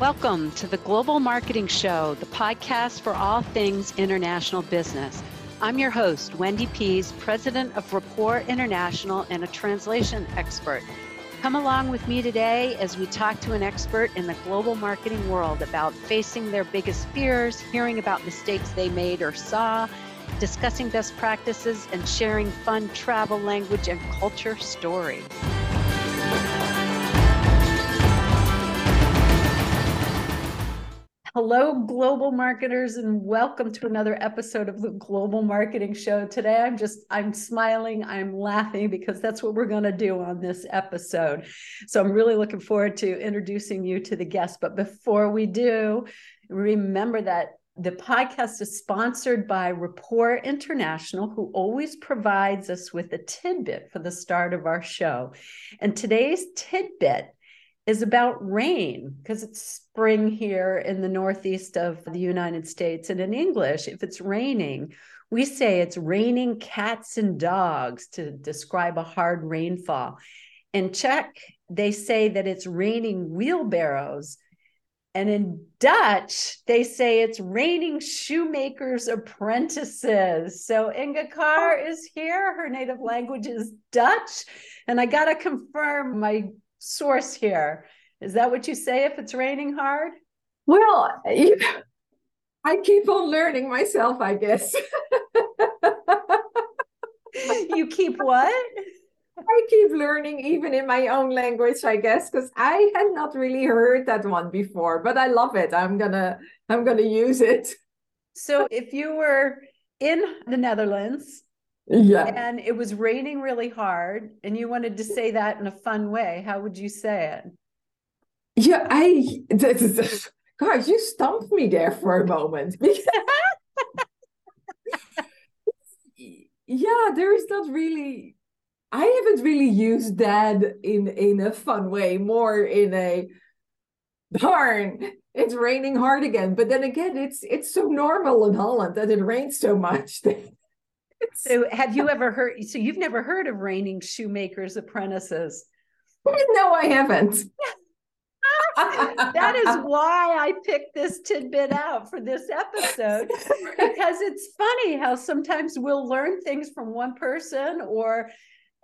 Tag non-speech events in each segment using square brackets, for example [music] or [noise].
Welcome to the Global Marketing Show, the podcast for all things international business. I'm your host, Wendy Pease, president of Rapport International and a translation expert. Come along with me today as we talk to an expert in the global marketing world about facing their biggest fears, hearing about mistakes they made or saw, discussing best practices, and sharing fun travel, language, and culture stories. Hello, global marketers, and welcome to another episode of the Global Marketing Show. Today, I'm just, I'm smiling, I'm laughing because that's what we're going to do on this episode. So I'm really looking forward to introducing you to the guest. But before we do, remember that the podcast is sponsored by Rapport International, who always provides us with a tidbit for the start of our show. And today's tidbit is about rain because it's spring here in the northeast of the United States. And in English, if it's raining, we say it's raining cats and dogs to describe a hard rainfall. In Czech, they say that it's raining wheelbarrows. And in Dutch, they say it's raining shoemakers' apprentices. So Inge Carr oh. is here. Her native language is Dutch. And I got to confirm my source here. Is that what you say if it's raining hard? Well, I keep on learning myself, I guess. you keep what? I keep learning even in my own language, I guess, because I had not really heard that one before, but I love it. I'm gonna I'm gonna use it. So if you were in the Netherlands yeah. And it was raining really hard, and you wanted to say that in a fun way. How would you say it? Yeah, I. Gosh, you stumped me there for a moment. [laughs] yeah, there is not really. I haven't really used that in in a fun way. More in a darn, it's raining hard again. But then again, it's it's so normal in Holland that it rains so much. [laughs] so have you ever heard so you've never heard of raining shoemakers apprentices [laughs] no i haven't that is [laughs] why I picked this tidbit out for this episode because it's funny how sometimes we'll learn things from one person or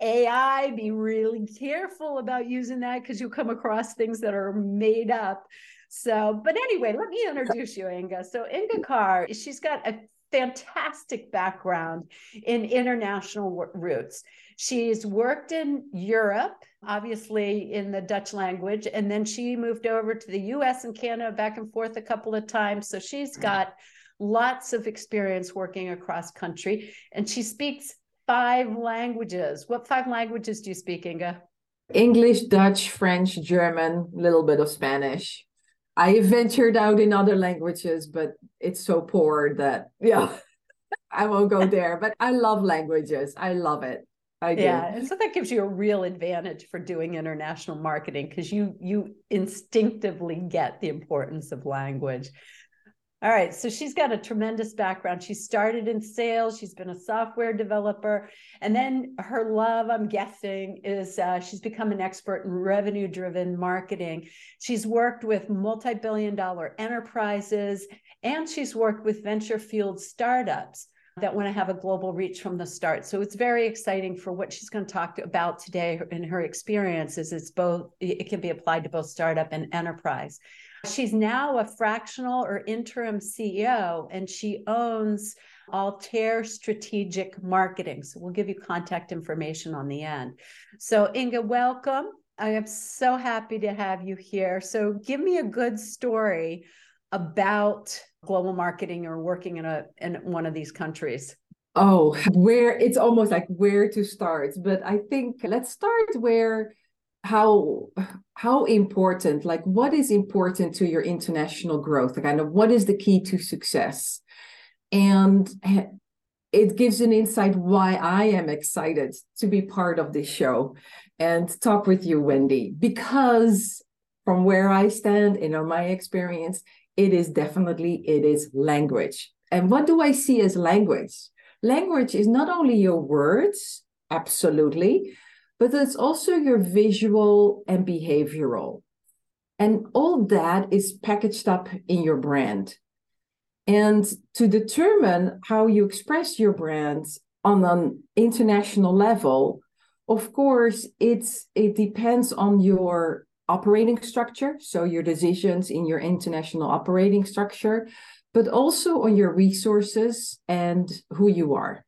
AI, be really careful about using that because you'll come across things that are made up. So, but anyway, let me introduce you, Inge. So, Inge Carr, she's got a fantastic background in international roots. She's worked in Europe, obviously in the Dutch language, and then she moved over to the US and Canada back and forth a couple of times. So she's got lots of experience working across country, and she speaks five languages. What five languages do you speak, Inge? English, Dutch, French, German, a little bit of Spanish. I ventured out in other languages, but it's so poor that yeah, [laughs] I won't go [laughs] there. But I love languages. I love it. I do. Yeah, and so that gives you a real advantage for doing international marketing because you you instinctively get the importance of language. All right. So she's got a tremendous background. She started in sales. She's been a software developer. And then her love, I'm guessing, is uh, she's become an expert in revenue driven marketing. She's worked with multi billion dollar enterprises and she's worked with venture fueled startups that want to have a global reach from the start. So it's very exciting for what she's going to talk about today in her experiences. It's both, it can be applied to both startup and enterprise. She's now a fractional or interim CEO, and she owns Altair Strategic Marketing. So we'll give you contact information on the end. So, Inge, welcome. I am so happy to have you here. So, give me a good story about global marketing or working in a in one of these countries. Oh, where it's almost like where to start. But I think let's start where how how important like what is important to your international growth? Kind of what is the key to success? And it gives an insight why i am excited to be part of this show and talk with you wendy because from where i stand in my experience it is definitely it is language. And what do i see as language? Language is not only your words absolutely but it's also your visual and behavioral. And all that is packaged up in your brand. And to determine how you express your brand on an international level, of course, it's it depends on your operating structure, so your decisions in your international operating structure, but also on your resources and who you are.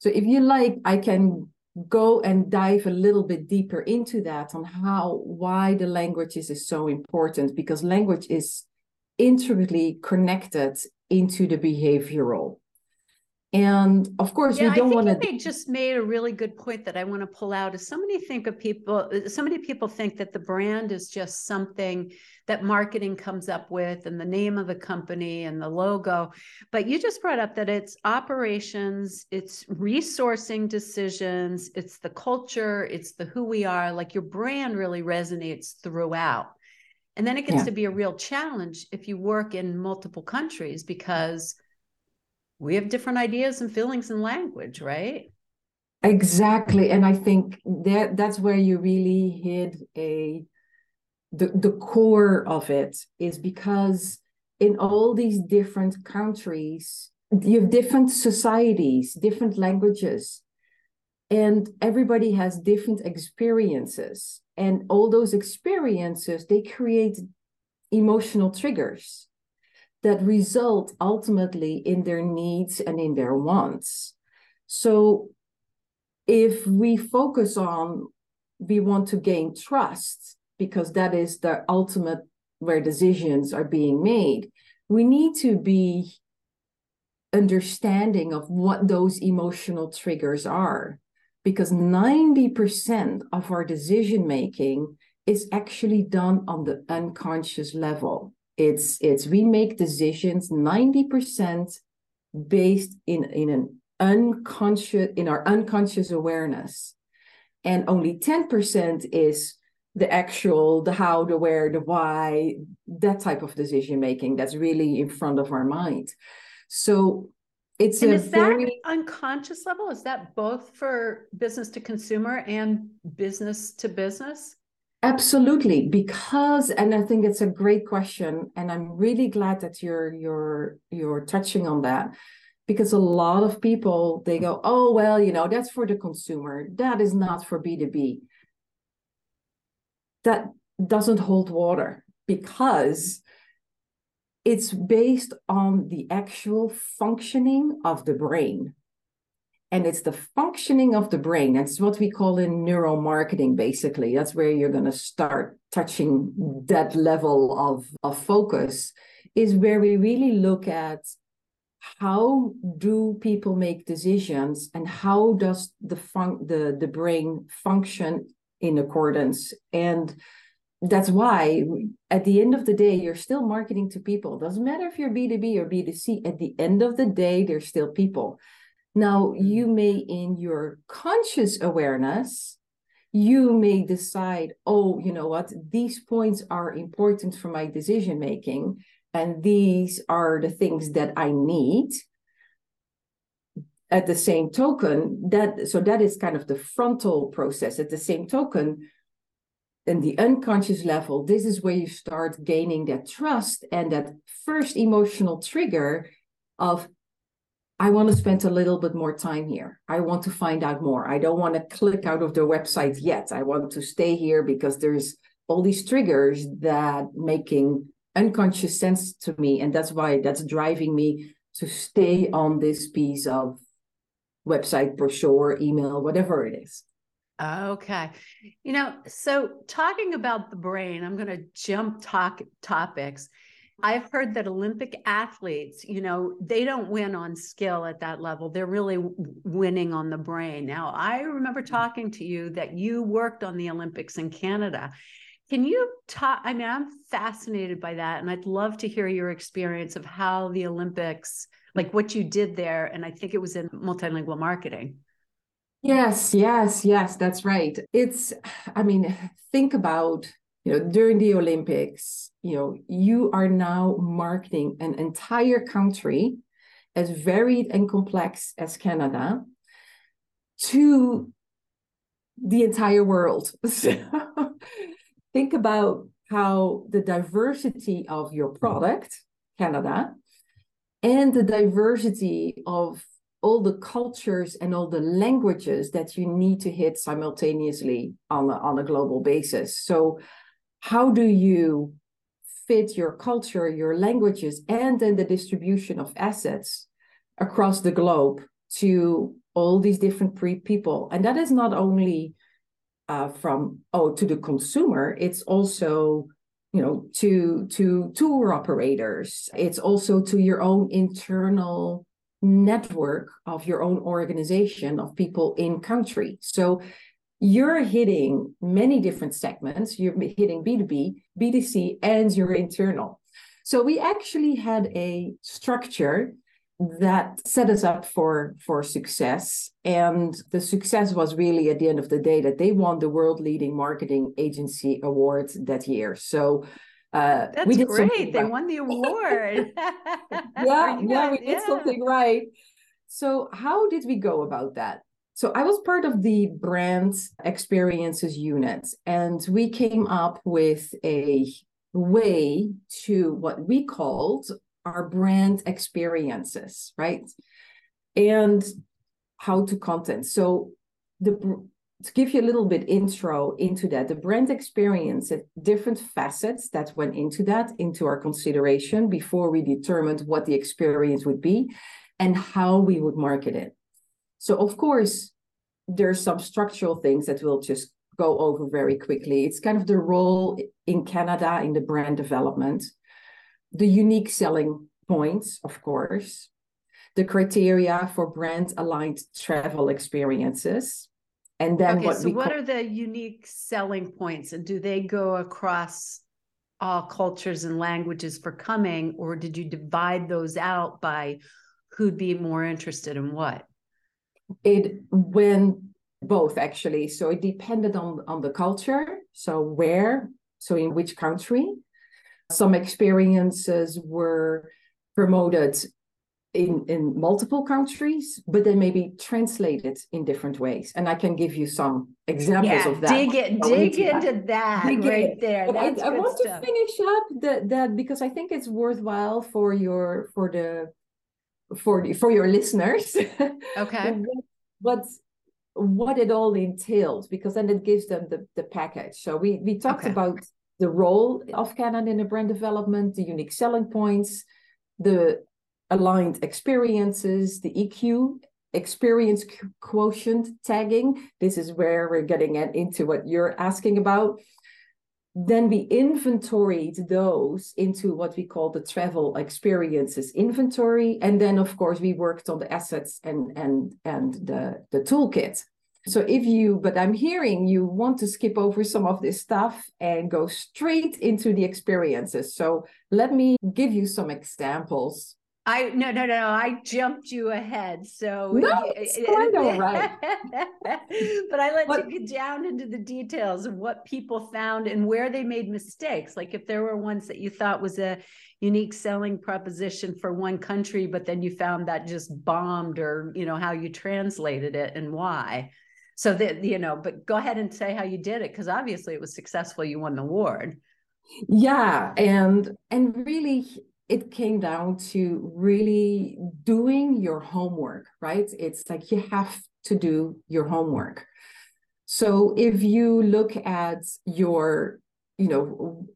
So if you like, I can go and dive a little bit deeper into that on how why the languages is so important because language is intricately connected into the behavioral and of course yeah, we don't want to I think they just made a really good point that i want to pull out. Is so many think of people uh, so many people think that the brand is just something that marketing comes up with and the name of the company and the logo. But you just brought up that it's operations it's resourcing decisions it's the culture it's the who we are like your brand really resonates throughout. And then it gets yeah. to be a real challenge if you work in multiple countries because we have different ideas and feelings and language, right? Exactly. And I think that that's where you really hit a the, the core of it is because in all these different countries, you have different societies, different languages, and everybody has different experiences. And all those experiences, they create emotional triggers that result ultimately in their needs and in their wants. So if we focus on we want to gain trust because that is the ultimate where decisions are being made, we need to be understanding of what those emotional triggers are because 90% of our decision making is actually done on the unconscious level it's it's we make decisions 90% based in in an unconscious in our unconscious awareness. And only 10% is the actual the how the where the why that type of decision making that's really in front of our mind. So it's and a is very that unconscious level? Is that both for business to consumer and business to business Absolutely, because and I think it's a great question, and I'm really glad that you're you're you're touching on that because a lot of people they go, oh well, you know, that's for the consumer. That is not for B2B. That doesn't hold water because it's based on the actual functioning of the brain and it's the functioning of the brain. That's what we call in neuromarketing basically. That's where you're going to start touching that level of, of focus is where we really look at how do people make decisions and how does the fun- the the brain function in accordance. And that's why at the end of the day you're still marketing to people. Doesn't matter if you're b2b or b2c at the end of the day they're still people now, you may, in your conscious awareness, you may decide, oh, you know what, these points are important for my decision making, and these are the things that I need. At the same token, that so that is kind of the frontal process. At the same token, in the unconscious level, this is where you start gaining that trust and that first emotional trigger of I want to spend a little bit more time here. I want to find out more. I don't want to click out of the website yet. I want to stay here because there's all these triggers that making unconscious sense to me. And that's why that's driving me to stay on this piece of website, brochure, email, whatever it is. Okay. You know, so talking about the brain, I'm going to jump talk topics. I've heard that Olympic athletes, you know, they don't win on skill at that level. They're really winning on the brain. Now, I remember mm. talking to you that you worked on the Olympics in Canada. Can you talk? I mean, I'm fascinated by that. And I'd love to hear your experience of how the Olympics, like what you did there. And I think it was in multilingual marketing. Yes, yes, yes, that's right. It's, I mean, think about you know during the olympics you know you are now marketing an entire country as varied and complex as canada to the entire world [laughs] so think about how the diversity of your product, Canada, and the diversity of all the cultures and all the languages that you need to hit simultaneously on a, on a global basis. So, how do you fit your culture, your languages, and then the distribution of assets across the globe to all these different pre- people? And that is not only uh, from oh to the consumer, it's also you know to to tour operators. It's also to your own internal network of your own organization of people in country. So you're hitting many different segments. You're hitting B2B, B2C, and your internal. So we actually had a structure that set us up for for success and the success was really at the end of the day that they won the world leading marketing agency award that year so uh, That's we did great. They won the award. [laughs] [laughs] yeah, yeah, we did yeah. something right. So, how did we go about that? So, I was part of the brand experiences unit, and we came up with a way to what we called our brand experiences, right? And how to content. So, the to give you a little bit intro into that, the brand experience, different facets that went into that, into our consideration before we determined what the experience would be and how we would market it. So, of course, there's some structural things that we'll just go over very quickly. It's kind of the role in Canada in the brand development, the unique selling points, of course, the criteria for brand aligned travel experiences and then okay, what so what call- are the unique selling points and do they go across all cultures and languages for coming or did you divide those out by who'd be more interested in what it when both actually so it depended on on the culture so where so in which country some experiences were promoted in, in multiple countries, but they may be translated in different ways. And I can give you some examples yeah, of that. Dig it, dig into that, that dig right it. there. I, I, want stuff. to finish up that that because I think it's worthwhile for your for the for the, for your listeners. [laughs] Okay. what what it all entails because then it gives them the, the package. So we we talked okay. about the role of Canada in the brand development, the unique selling points, the aligned experiences, the EQ, experience quotient tagging. This is where we're getting into what you're asking about. Then we inventoried those into what we call the travel experiences inventory. And then of course we worked on the assets and and and the, the toolkit. So if you, but I'm hearing you want to skip over some of this stuff and go straight into the experiences. So let me give you some examples I no no no I jumped you ahead. So no, it's quite all right. [laughs] but I let what? you get down into the details of what people found and where they made mistakes. Like if there were ones that you thought was a unique selling proposition for one country, but then you found that just bombed, or you know how you translated it and why. So that you know, but go ahead and say how you did it because obviously it was successful. You won the award. Yeah, and and really it came down to really doing your homework, right? It's like you have to do your homework. So if you look at your, you know,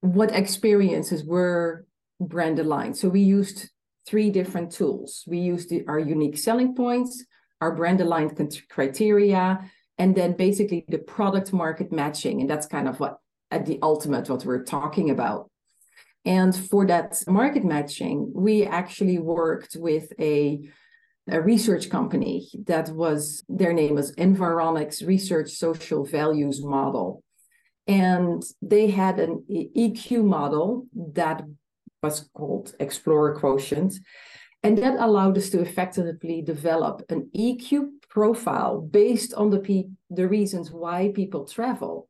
what experiences were brand aligned. So we used three different tools. We used our unique selling points, our brand aligned criteria, and then basically the product market matching. And that's kind of what at the ultimate what we're talking about. And for that market matching, we actually worked with a, a research company that was, their name was Environics Research Social Values Model. And they had an EQ model that was called Explorer Quotient. And that allowed us to effectively develop an EQ profile based on the, pe- the reasons why people travel.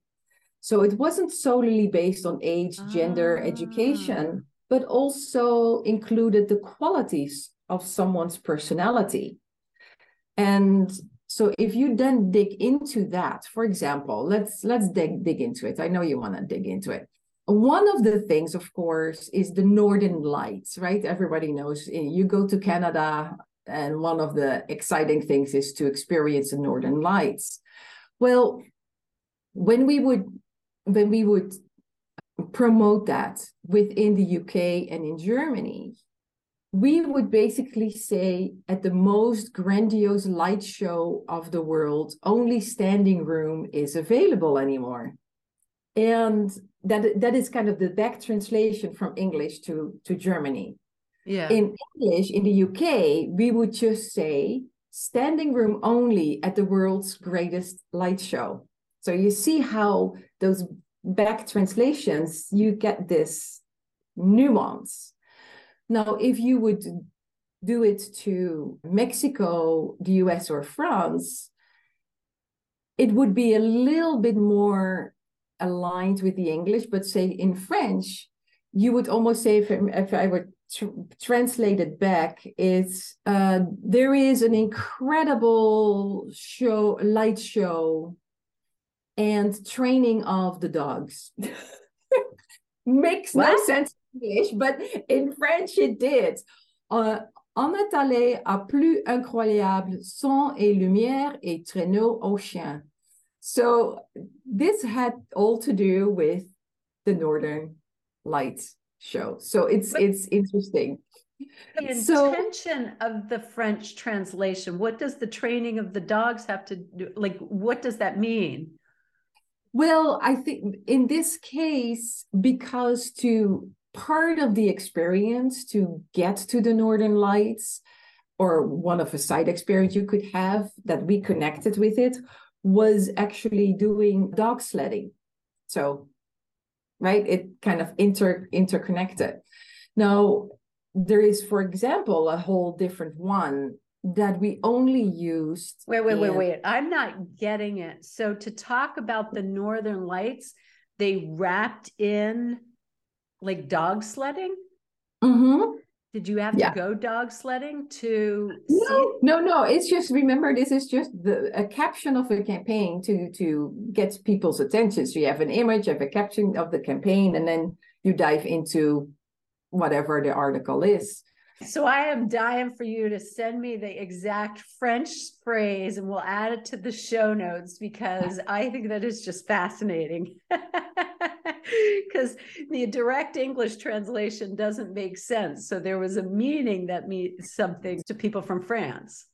So it wasn't solely based on age, gender, ah. education, but also included the qualities of someone's personality. And So if you then dig into that, for example, let's let's dig dig into it. I know you want to dig into it. One of the things, of course, is the Northern Lights, right? Everybody knows eh, you go to Canada, and one of the exciting things is to experience the Northern Lights. Well, when we would when we would promote that within the UK and in Germany, we would basically say at the most grandiose light show of the world, only standing room is available anymore. And that that is kind of the back translation from English to, to Germany. Yeah. In English, in the UK, we would just say standing room only at the world's greatest light show. So you see how those back translations, you get this nuance. Now, if you would do it to Mexico, the US, or France, it would be a little bit more aligned with the English, but say in French, you would almost say, if, if I were tr- translate it back, it's uh, there is an incredible show, light show and training of the dogs. [laughs] Makes what? no sense in English, but in French it did. Uh, on est allé à plus incroyable son et lumière et traîneau aux chiens. So this had all to do with the Northern Lights show. So it's but it's interesting. The intention so, of the French translation, what does the training of the dogs have to do? Like, what does that mean? Well, I think in this case, because to part of the experience to get to the Northern Lights, or one of a side experience you could have that we connected with it, was actually doing dog sledding. So, right, it kind of inter interconnected. Now, there is, for example, a whole different one that we only used. Wait, wait, in... wait, wait. I'm not getting it. So to talk about the Northern Lights, they wrapped in like dog sledding. Mm-hmm. Did you have yeah. to go dog sledding to? No, no, no. It's just remember this is just the a caption of a campaign to to get people's attention. So you have an image of a caption of the campaign, and then you dive into whatever the article is. So I am dying for you to send me the exact French phrase and we'll add it to the show notes because [laughs] I think that is just fascinating. [laughs] Because the direct English translation doesn't make sense. So there was a meaning that means something to people from France.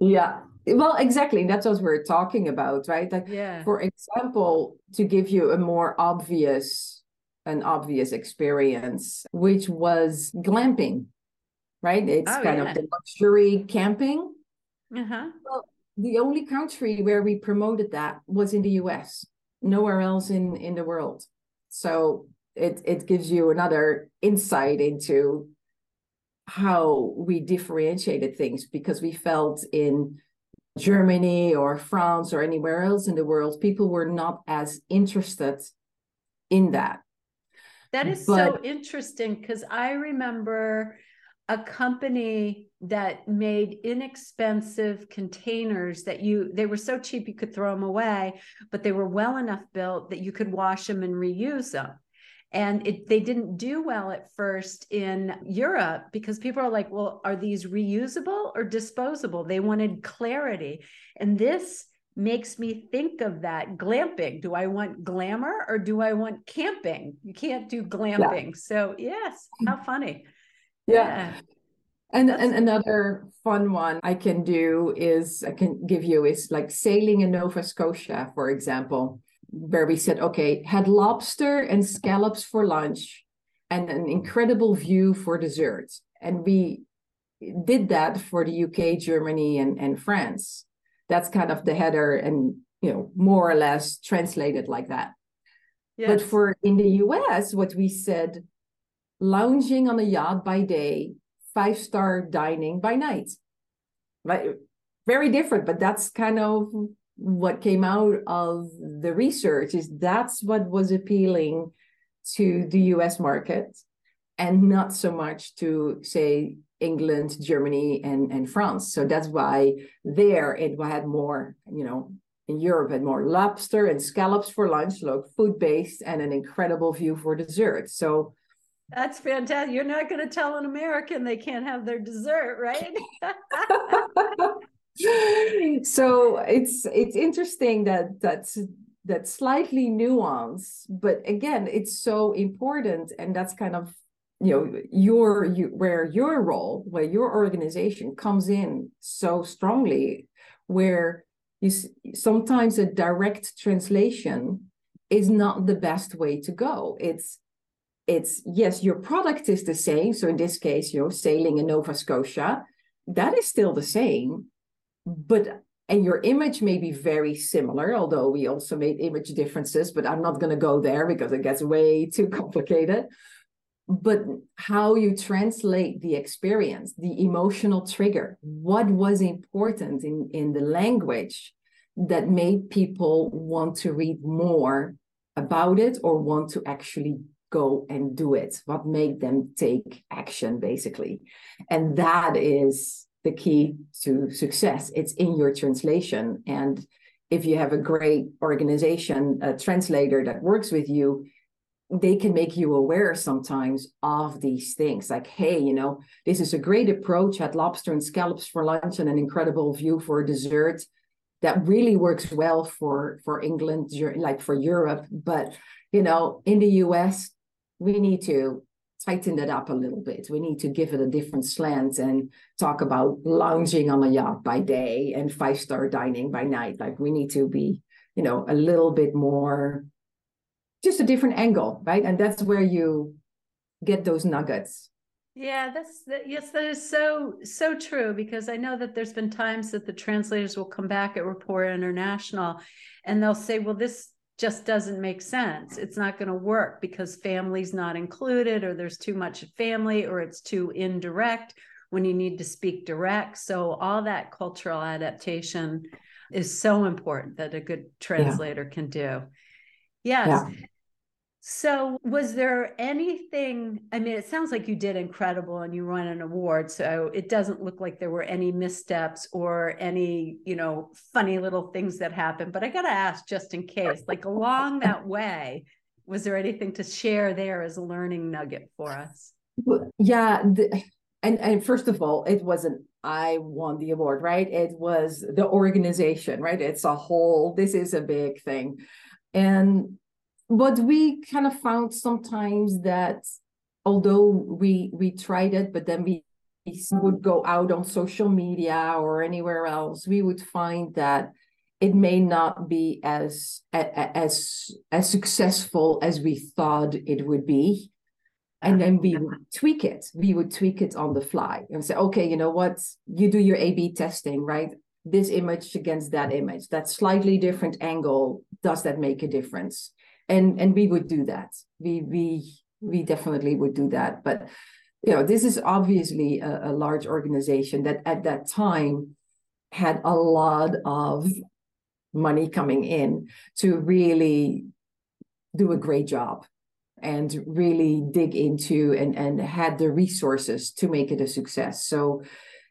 Yeah. Well, exactly. That's what we're talking about, right? Like, yeah. for example, to give you a more obvious an obvious experience, which was glamping right? It's oh, kind yeah. of the luxury camping. Uh-huh. Well, the only country where we promoted that was in the US, nowhere else in, in the world. So it, it gives you another insight into how we differentiated things because we felt in Germany or France or anywhere else in the world, people were not as interested in that. That is but, so interesting because I remember a company that made inexpensive containers that you they were so cheap you could throw them away but they were well enough built that you could wash them and reuse them and it, they didn't do well at first in Europe because people are like, well, are these reusable or disposable? They wanted clarity. And this makes me think of that glamping. Do I want glamour or do I want camping? You can't do glamping. Yeah. So, yes, how funny yeah. And, and another fun one I can do is I can give you is like sailing in Nova Scotia, for example, where we said, okay, had lobster and scallops for lunch and an incredible view for dessert. And we did that for the UK, Germany, and, and France. That's kind of the header and you know, more or less translated like that. Yes. But for in the US, what we said lounging on a yacht by day, five star dining by night. Right? Very different, but that's kind of what came out of the research is that's what was appealing to the US market and not so much to say England, Germany, and, and France. So that's why there it had more, you know, in Europe had more lobster and scallops for lunch, look food based, and an incredible view for dessert. So that's fantastic. You're not going to tell an American they can't have their dessert, right? [laughs] so it's it's interesting that that's that slightly nuance, but again, it's so important, and that's kind of you know your you where your role, where your organization comes in so strongly, where you sometimes a direct translation is not the best way to go. It's it's yes, your product is the same. So in this case, you know, sailing in Nova Scotia, that is still the same, but and your image may be very similar, although we also made image differences, but I'm not going to go there because it gets way [laughs] too complicated. But how you translate the experience, the emotional trigger, what was important in, in the language that made people want to read more about it or want to actually go and do it. What made them take action basically. And that is the key to success. It's in your translation. And if you have a great organization a translator that works with you they can make you aware sometimes of these things. Like hey you know this is a great approach at lobster and scallops for lunch and an incredible view for dessert that really works well for for england like for europe. But you know in the us we need to tighten it up a little bit. We need to give it a different slant and talk about lounging on a yacht by day and five star dining by night. Like we need to be, you know, a little bit more, just a different angle, right? And that's where you get those nuggets. Yeah, that's that, yes, that is so so true because I know that there's been times that the translators will come back at Rapport International and they'll say, "Well, this just doesn't make sense. It's not going to work because family's not included, or there's too much family, or it's too indirect when you need to speak direct. So, all that cultural adaptation is so important that a good translator yeah. can do. Yes. Yeah. So, was there anything? I mean, it sounds like you did incredible and you won an award. So, it doesn't look like there were any missteps or any, you know, funny little things that happened. But I got to ask just in case, like along that way, was there anything to share there as a learning nugget for us? Yeah. The, and, and first of all, it wasn't I won the award, right? It was the organization, right? It's a whole, this is a big thing. And but we kind of found sometimes that although we we tried it but then we would go out on social media or anywhere else we would find that it may not be as as as successful as we thought it would be. And then we would tweak it. We would tweak it on the fly and say okay you know what? You do your a b testing right? This image against that image. That slightly different angle. Does that make a difference and and we would do that. We we we definitely would do that. But you know this is obviously a, a large organization that at that time had a lot of money coming in to really do a great job and really dig into and and had the resources to make it a success. So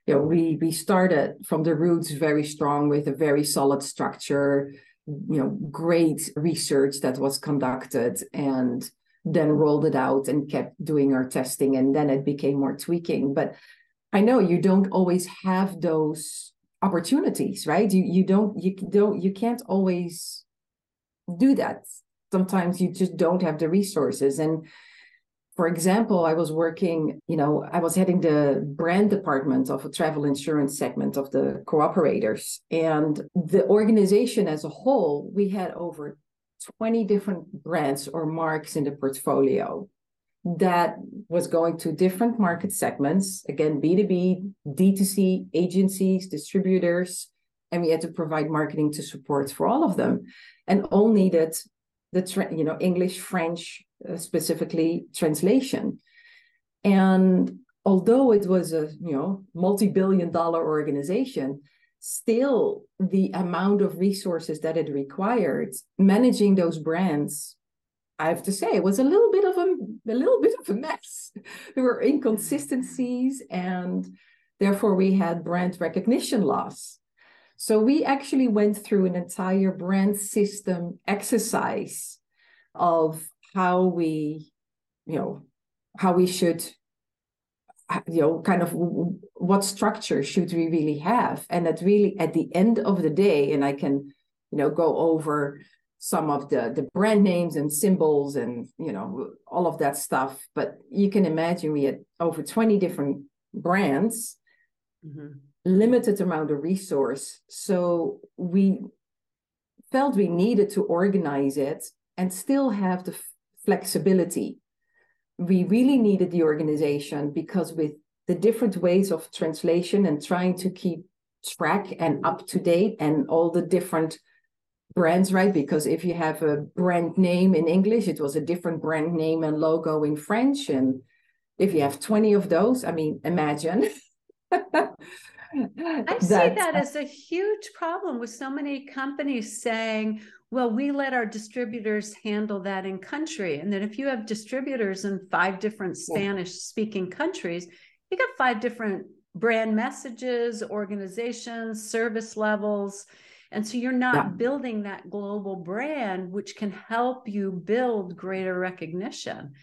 you know we we started from the roots very strong with a very solid structure you know great research that was conducted and then rolled it out and kept doing our testing and then it became more tweaking. But i know you don't always have those opportunities right? You you don't you don't you can't always do that. Sometimes you just don't have the resources. And for example, I was working, you know, I was heading the brand department of a travel insurance segment of the Co-operators. And the organization as a whole, we had over 20 different brands or marks in the portfolio that was going to different market segments. Again b2b d2c agencies distributors. And we had to provide marketing to support for all of them. And all needed the you know english french Uh, specifically translation. And although it was a you know multi-billion dollar organization, still the amount of resources that it required managing those brands I have to say, it was a little bit of a, a little bit of a mess. [laughs] There were inconsistencies, and therefore we had brand recognition loss. So we actually went through an entire brand system exercise of how we, you know, how we should, you know, kind of what structure should we really have, and that really at the end of the day, and I can, you know, go over some of the the brand names and symbols and you know all of that stuff but you can imagine we had over 20 different brands mm-hmm. limited amount of resource so we felt we needed to organize it and still have the flexibility we really needed the organization because with the different ways of translation and trying to keep track and up to date and all the different brands, right? Because if you have a brand name in English, it was a different brand name and logo in French. And if you have 20 of those, I mean, imagine. [laughs] I see that as a huge problem with so many companies saying, well, we let our distributors handle that in country. And then if you have distributors in five different Spanish speaking countries, you got five different brand messages, organizations, service levels. And so you're not yeah. building that global brand, which can help you build greater recognition.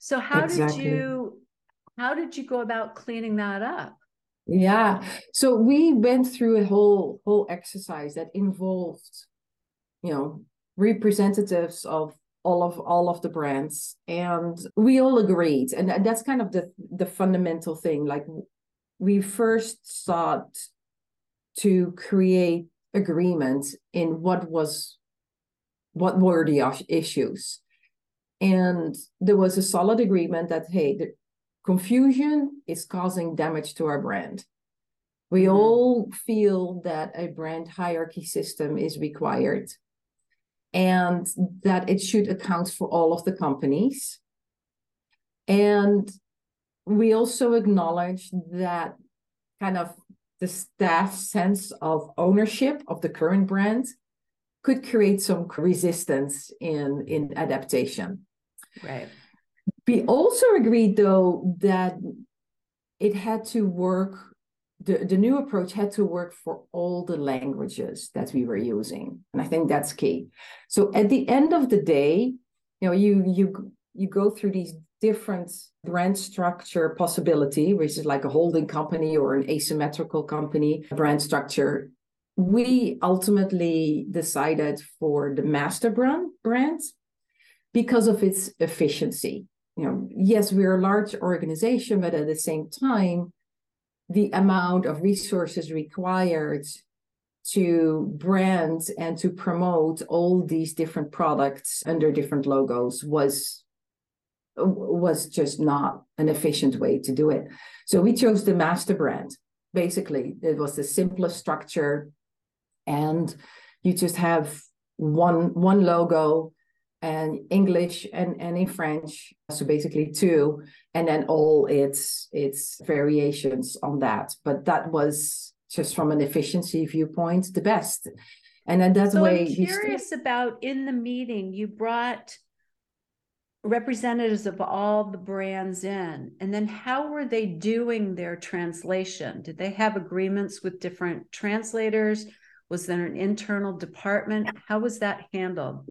So how exactly. did you how did you go about cleaning that up? Yeah. So we went through a whole whole exercise that involved, you know, representatives of all of all of the brands. And we all agreed. And that's kind of the the fundamental thing. Like we first sought to create agreement in what was what were the issues. And there was a solid agreement that hey the confusion is causing damage to our brand. We mm-hmm. all feel that a brand hierarchy system is required and that it should account for all of the companies. And we also acknowledge that kind of the staff sense of ownership of the current brand could create some resistance in in adaptation. Right. We also agreed though that it had to work the, the new approach had to work for all the languages that we were using and i think that's key so at the end of the day you know you you you go through these different brand structure possibility, which is like a holding company or an asymmetrical company brand structure, we ultimately decided for the master brand brand because of its efficiency. You know, yes, we're a large organization, but at the same time, the amount of resources required to brand and to promote all these different products under different logos was was just not an efficient way to do it. So we chose the master brand. Basically, it was the simplest structure, and you just have one one logo and English and, and in French. So basically two, and then all its its variations on that. But that was just from an efficiency viewpoint the best. And then that so way. I'm curious about in the meeting you brought representatives of all the brands in and then how were they doing their translation did they have agreements with different translators was there an internal department how was that handled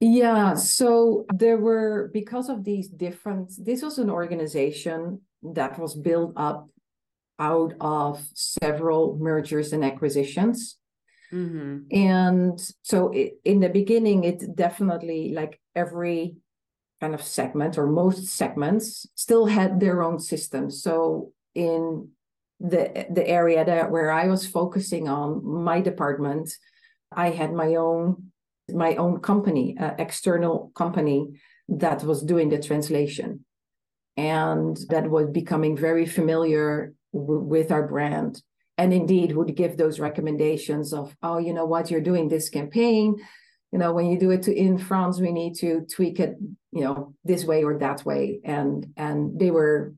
yeah so there were because of these different this was an organization that was built up out of several mergers and acquisitions mm-hmm. and so it, in the beginning it definitely like every kind of segment or most segments still had their own systems. So in the the area that where I was focusing on my department, I had my own my own company, uh, external company that was doing the translation, and that was becoming very familiar w- with our brand, and indeed would give those recommendations of, oh, you know what, you're doing this campaign. You know when you do it to in france we need to tweak it you know this way or that way. And and they were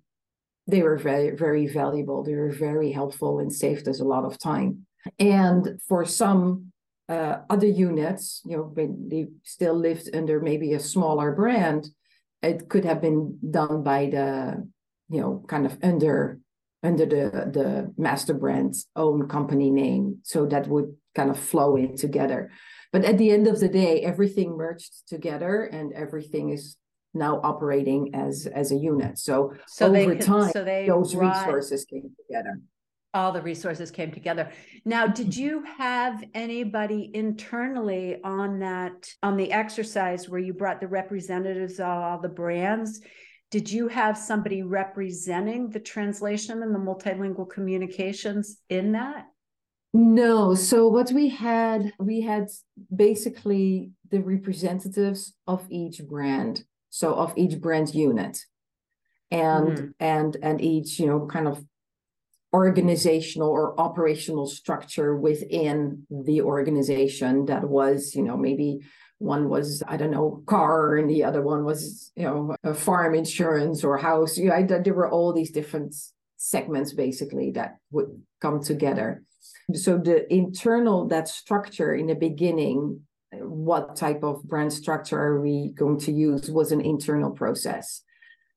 they were very very valuable. They were very helpful and saved us a lot of time. And for some uh, other units, you know, when they still lived under maybe a smaller brand, it could have been done by the, you know, kind of under under the the master brand's own company name. So that would kind of flow in together. But at the end of the day, everything merged together and everything is now operating as as a unit. So, so over could, time, so those resources came together all the resources came together. Now, did mm-hmm. you have anybody internally on that on the exercise where you brought the representatives of all the brands? Did you have somebody representing the translation and the multilingual communications in that? No. So what we had, we had basically the representatives of each brand. So of each brand unit. And mm-hmm. and and each, you know, kind of organizational or operational structure within the organization that was, you know, maybe one was i don't know car and the other one was you know a farm insurance or house. You know, there were all these different segments basically that would come together. So the internal that structure in the beginning what type of brand structure are we going to use was an internal process.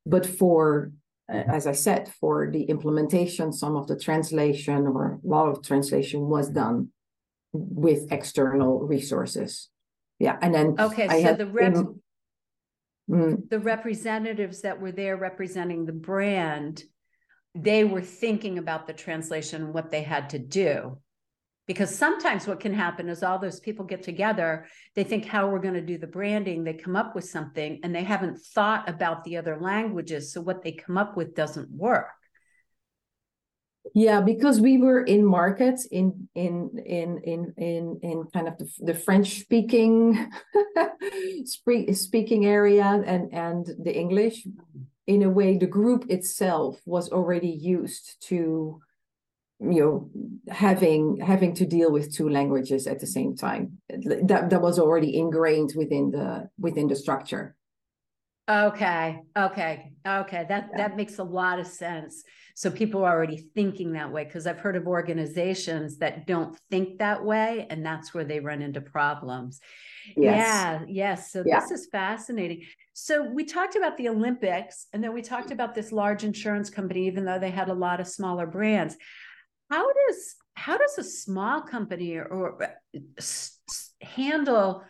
But for as I said, for the implementation, some of the translation or a lot of translation was done with external resources. Yeah, and then okay, I so the rep- mm, the representatives that were there representing the brand, they were thinking about the translation, what they had to do because sometimes what can happen is all those people get together they think how we're going to do the branding they come up with something and they haven't thought about the other languages so what they come up with doesn't work. Yeah because we were in markets in in in in in in kind of the, the french speaking [laughs] speaking area and and the english. Mm-hmm. In a way the group itself was already used to you know having having to deal with two languages at the same time. That that was already ingrained within the within the structure. Okay okay okay. That yeah. that makes a lot of sense. So people are already thinking that way because i've heard of organizations that don't think that way and that's where they run into problems. Yes. yeah yes. So yeah. this is fascinating. So we talked about the olympics and then we talked about this large insurance company even though they had a lot of smaller brands how does how does a small company or, or handle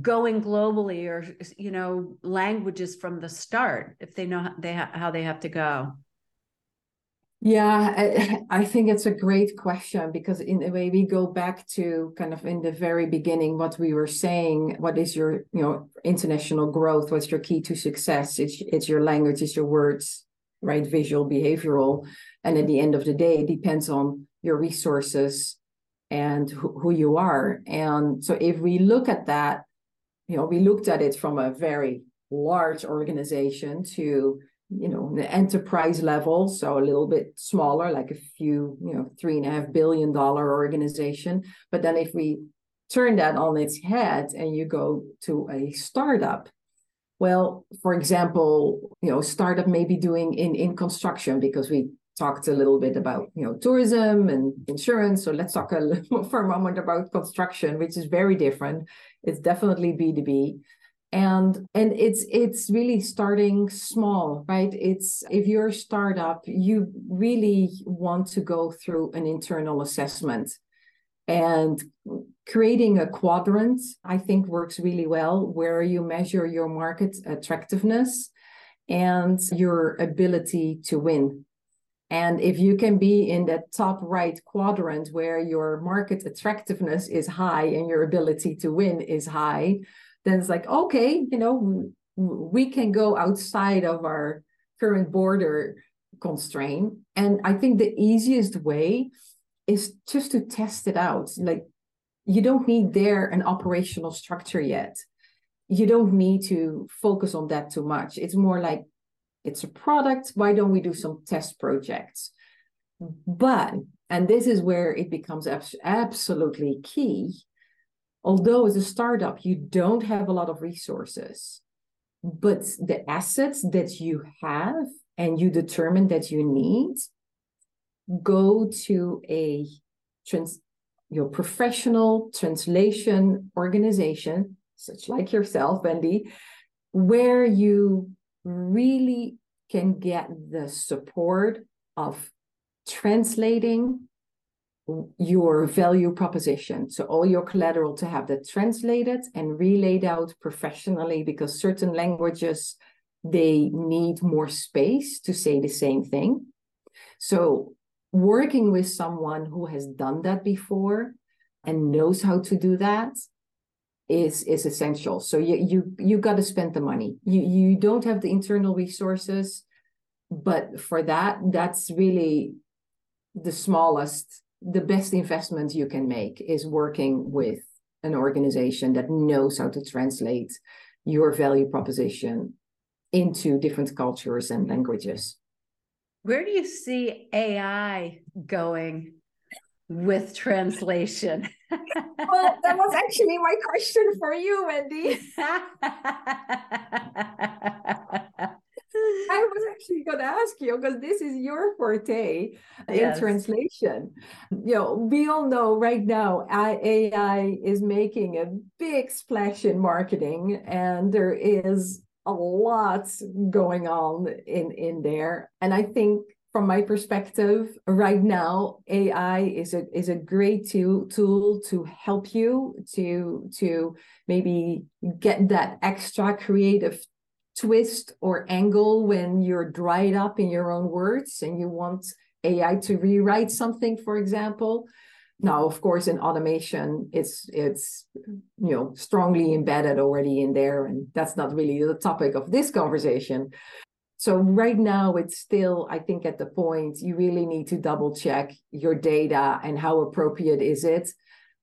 going globally or you know languages from the start if they know how they ha- how they have to go? Yeah I, [laughs] I, think it's a great question because in a way we go back to kind of in the very beginning what we were saying what is your you know international growth what's your key to success? It's it's your language it's your words right visual behavioral and at the end of the day it depends on your resources and who, who you are. And so if we look at that, you know, we looked at it from a very large organization to you know the enterprise level so a little bit smaller like a few you know three and a half billion dollar organization but then if we turn that on its head and you go to a startup well for example you know startup may be doing in in construction because we talked a little bit about you know tourism and insurance. So let's talk a little [laughs] for a moment about construction which is very different. It's definitely b2b and and it's it's really starting small right? It's if you're a startup you really want to go through an internal assessment and creating a quadrant i think works really well where you measure your market attractiveness and your ability to win and if you can be in that top right quadrant where your market attractiveness is high and your ability to win is high, then it's like, okay, you know, we can go outside of our current border constraint. And I think the easiest way is just to test it out. Like, you don't need there an operational structure yet. You don't need to focus on that too much. It's more like it's a product. Why don't we do some test projects? But, and this is where it becomes absolutely key. Although as a startup, you don't have a lot of resources, but the assets that you have and you determine that you need go to a trans your professional translation organization, such like yourself, Wendy, where you really can get the support of translating your value proposition. So all your collateral to have that translated and relayed out professionally because certain languages they need more space to say the same thing. So working with someone who has done that before and knows how to do that is is essential. So you you you got to spend the money. You you don't have the internal resources, but for that that's really the smallest the best investment you can make is working with an organization that knows how to translate your value proposition into different cultures and languages. Where do you see AI going with translation? [laughs] well, that was actually my question for you, Wendy. [laughs] I was actually going to ask you because this is your forte yes. in translation. You know, we all know right now AI is making a big splash in marketing, and there is a lot going on in in there. And I think from my perspective right now ai is a is a great tool tool to help you to to maybe get that extra creative twist or angle when you're dried up in your own words and you want AI to rewrite something, for example. Now, of course, in automation, it's it's you know strongly embedded already in there, and that's not really the topic of this conversation. So right now, it's still, I think, at the point you really need to double check your data and how appropriate is it.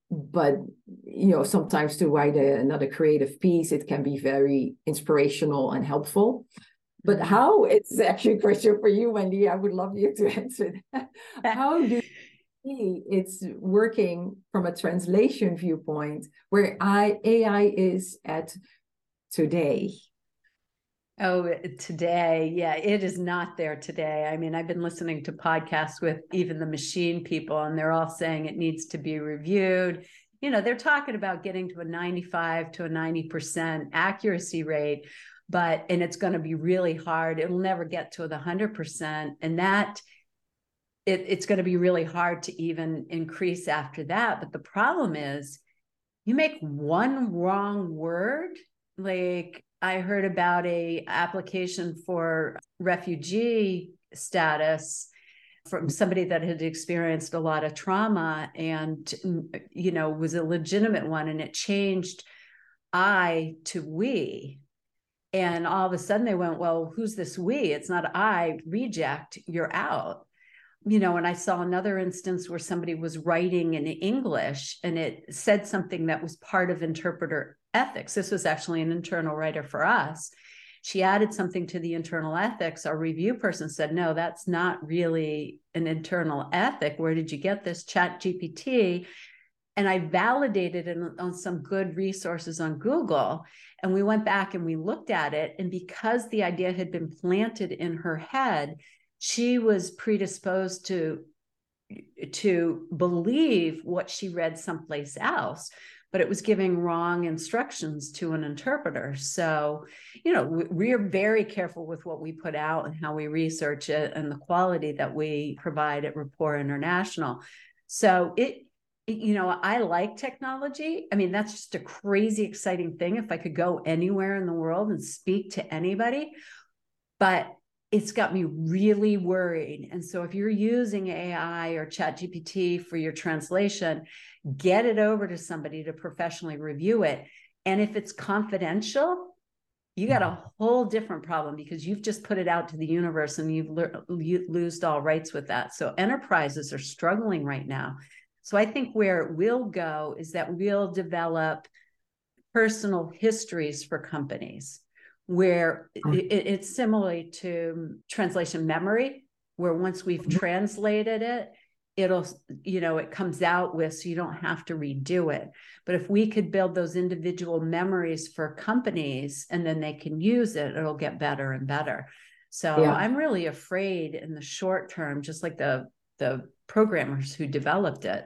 But you know sometimes to write a, another creative piece it can be very inspirational and helpful. But how it's actually a question for you wendy. I would love you to [laughs] answer that. How do see it's working from a translation viewpoint where I, ai is at today Oh, today. Yeah, it is not there today. I mean, I've been listening to podcasts with even the machine people, and they're all saying it needs to be reviewed. You know, they're talking about getting to a 95 to a 90% accuracy rate, but, and it's going to be really hard. It'll never get to the 100%. And that, it, it's going to be really hard to even increase after that. But the problem is, you make one wrong word, like I heard about a application for refugee status from somebody that had experienced a lot of trauma and you know was a legitimate one and it changed i to we and all of a sudden they went well who's this we it's not i reject you're out you know and i saw another instance where somebody was writing in english and it said something that was part of interpreter ethics. This was actually an internal writer for us. She added something to the internal ethics. Our review person said, No, that's not really an internal ethic. Where did you get this? ChatGPT. And I validated it on some good resources on Google. And we went back and we looked at it. And because the idea had been planted in her head, she was predisposed to to believe what she read someplace else but it was giving wrong instructions to an interpreter. So, you know, we, are very careful with what we put out and how we research it and the quality that we provide at Rapport International. So it you know, I like technology. I mean, that's just a crazy exciting thing. If I could go anywhere in the world and speak to anybody, but it's got me really worried. And so if you're using AI or ChatGPT for your translation, get it over to somebody to professionally review it. And if it's confidential, you got a mm-hmm. whole different problem because you've just put it out to the universe and you've you lost all rights with that. So enterprises are struggling right now. So I think where it will go is that we'll develop personal histories for companies where it, it's similarly to translation memory, where once we've mm-hmm. translated it, it'll you know it comes out with so you don't have to redo it but if we could build those individual memories for companies and then they can use it it'll get better and better so yeah. i'm really afraid in the short term just like the the programmers who developed it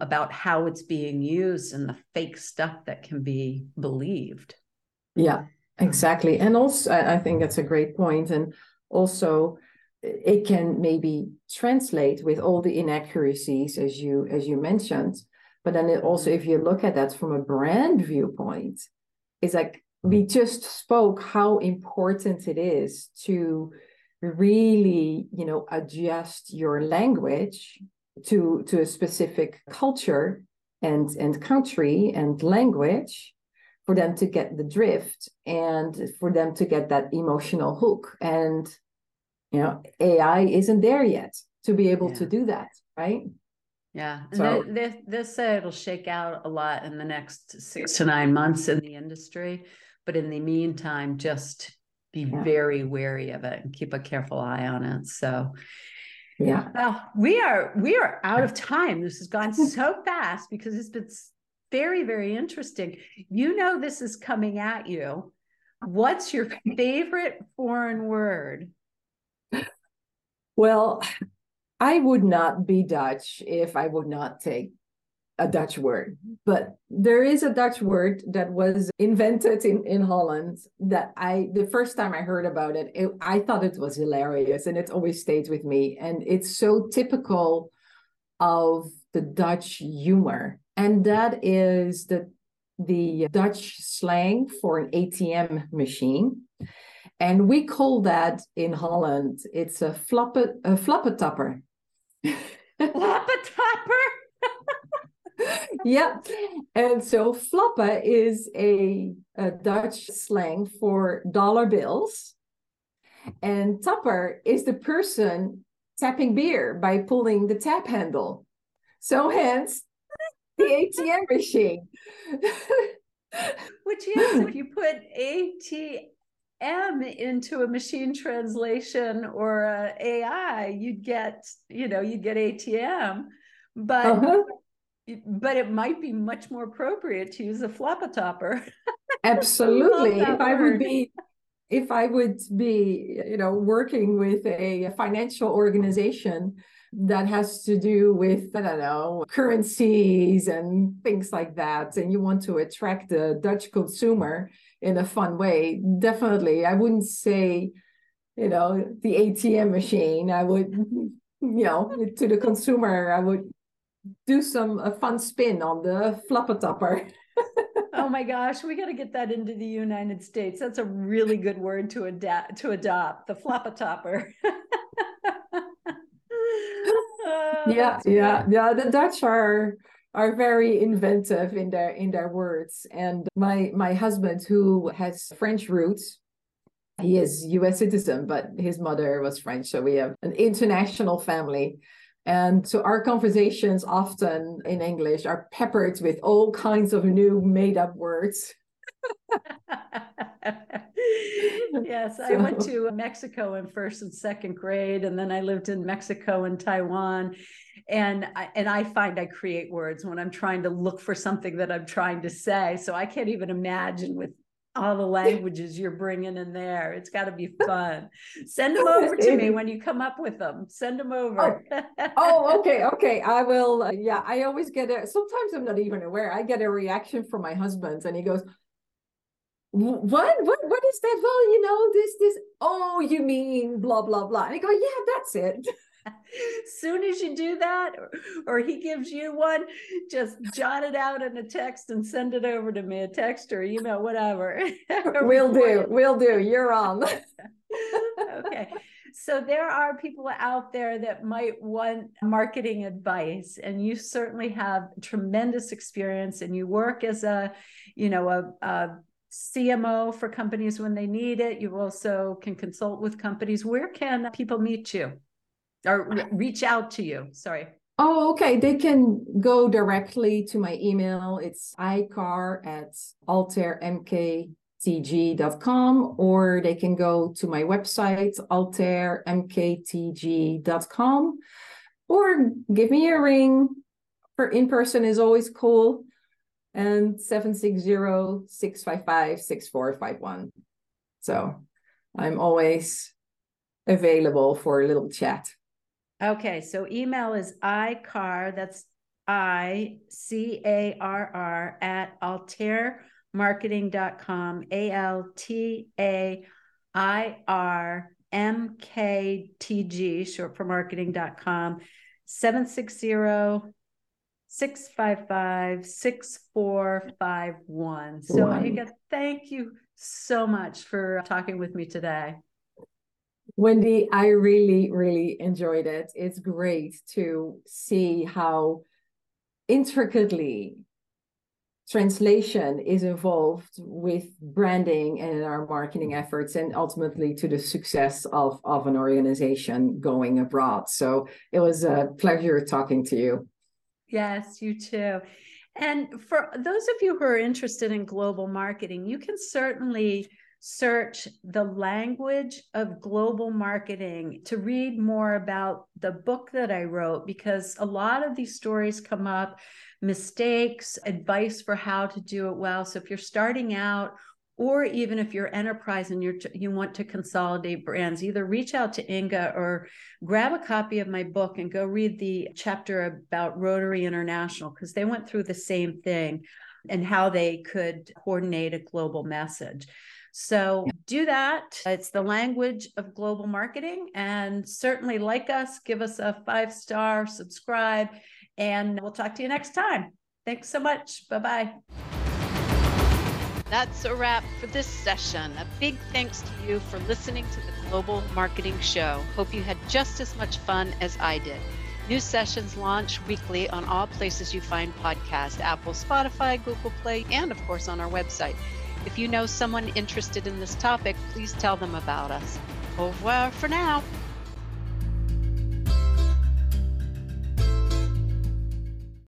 about how it's being used and the fake stuff that can be believed. Yeah, exactly. And also, I think that's a great point. And also, it can maybe translate with all the inaccuracies as you as you mentioned but then it also if you look at that from a brand viewpoint it's like we just spoke how important it is to really you know adjust your language to to a specific culture and and country and language for them to get the drift and for them to get that emotional hook. And you know ai isn't there yet to be able yeah. to do that right? Yeah and so, they, they, they say it'll shake out a lot in the next six to nine months in the industry but in the meantime just be yeah. very wary of it and keep a careful eye on it. So yeah. well we are we are out of time. This has gone [laughs] so fast because it's been very very interesting you know this is coming at you what's your favorite foreign word well, I would not be Dutch if I would not take a Dutch word. But there is a Dutch word that was invented in, in Holland that I, the first time I heard about it, it, I thought it was hilarious and it always stayed with me. And it's so typical of the Dutch humor. And that is the, the Dutch slang for an ATM machine. And we call that in Holland, it's a flappen, a flappentapper. flappentapper? [laughs] yeah. And so flappen is a, a Dutch slang for dollar bills. And tapper is the person tapping beer by pulling the tap handle. So hence the ATM machine. Which is if [laughs] you put ATM into a machine translation or a AI, you'd get, you know, you'd get ATM, but uh-huh. but it might be much more appropriate to use a floppetopper. [laughs] Absolutely. if I would be if I would be, you know, working with a financial organization that has to do with, I don't know, currencies and things like that, and you want to attract the Dutch consumer, in a fun way. Definitely. I wouldn't say, you know, the ATM machine. I would, you know, to the consumer, I would do some a fun spin on the floppetopper. oh my gosh, we got to get that into the United States. That's a really good word to adapt to adopt the floppetopper. oh, [laughs] yeah, yeah, yeah. The Dutch are are very inventive in their in their words. And my my husband, who has French roots, he is U.S. citizen, but his mother was French, so we have an international family. And so our conversations often in English are peppered with all kinds of new made up words. Yes, so. I went to Mexico in first and second grade, and then I lived in Mexico and Taiwan and I, and I find I create words when I'm trying to look for something that I'm trying to say. So I can't even imagine with all the languages you're bringing in there. It's got to be fun. Send them over to me when you come up with them. Send them over. Oh, [laughs] oh okay, okay. I will. Uh, yeah, I always get a. Sometimes I'm not even aware. I get a reaction from my husband, and he goes, "What? What? What is that? Well, you know, this, this. Oh, you mean blah blah blah." And I go, "Yeah, that's it." [laughs] soon as you do that or, or, he gives you one just jot it out in a text and send it over to me a text or email whatever [laughs] we'll do we'll do you're on [laughs] okay so there are people out there that might want marketing advice and you certainly have tremendous experience and you work as a you know a, a CMO for companies when they need it. You also can consult with companies. Where can people meet you? or reach out to you. Sorry. Oh, okay. They can go directly to my email. It's icarr at altairmktg.com or they can go to my website, altairmktg.com or give me a ring. For in person is always cool. And 760-655-6451. So I'm always available for a little chat. Okay, so email is icarr, that's I C A R R at altairmarketing.com, A L T A I R M K T G, short for marketing.com, 760 655 6451. So, Inge, thank you so much for talking with me today. Wendy, I really, really enjoyed it. It's great to see how intricately translation is involved with branding and our marketing efforts and ultimately to the success of, of an organization going abroad. So it was a pleasure talking to you. Yes, you too. And for those of you who are interested in global marketing, you can certainly search the language of global marketing to read more about the book that I wrote because a lot of these stories come up mistakes, advice for how to do it well. So if you're starting out or even if you're enterprise and you're you want to consolidate brands either reach out to Inge or grab a copy of my book and go read the chapter about rotary international because they went through the same thing and how they could coordinate a global message so do that. It's the language of global marketing. And certainly like us, give us a five star, subscribe, and we'll talk to you next time. Thanks so much. Bye bye. That's a wrap for this session. A big thanks to you for listening to the Global Marketing Show. Hope you had just as much fun as I did. New sessions launch weekly on all places you find podcasts Apple, Spotify, Google Play, and of course on our website. If you know someone interested in this topic, please tell them about us. Au revoir for now.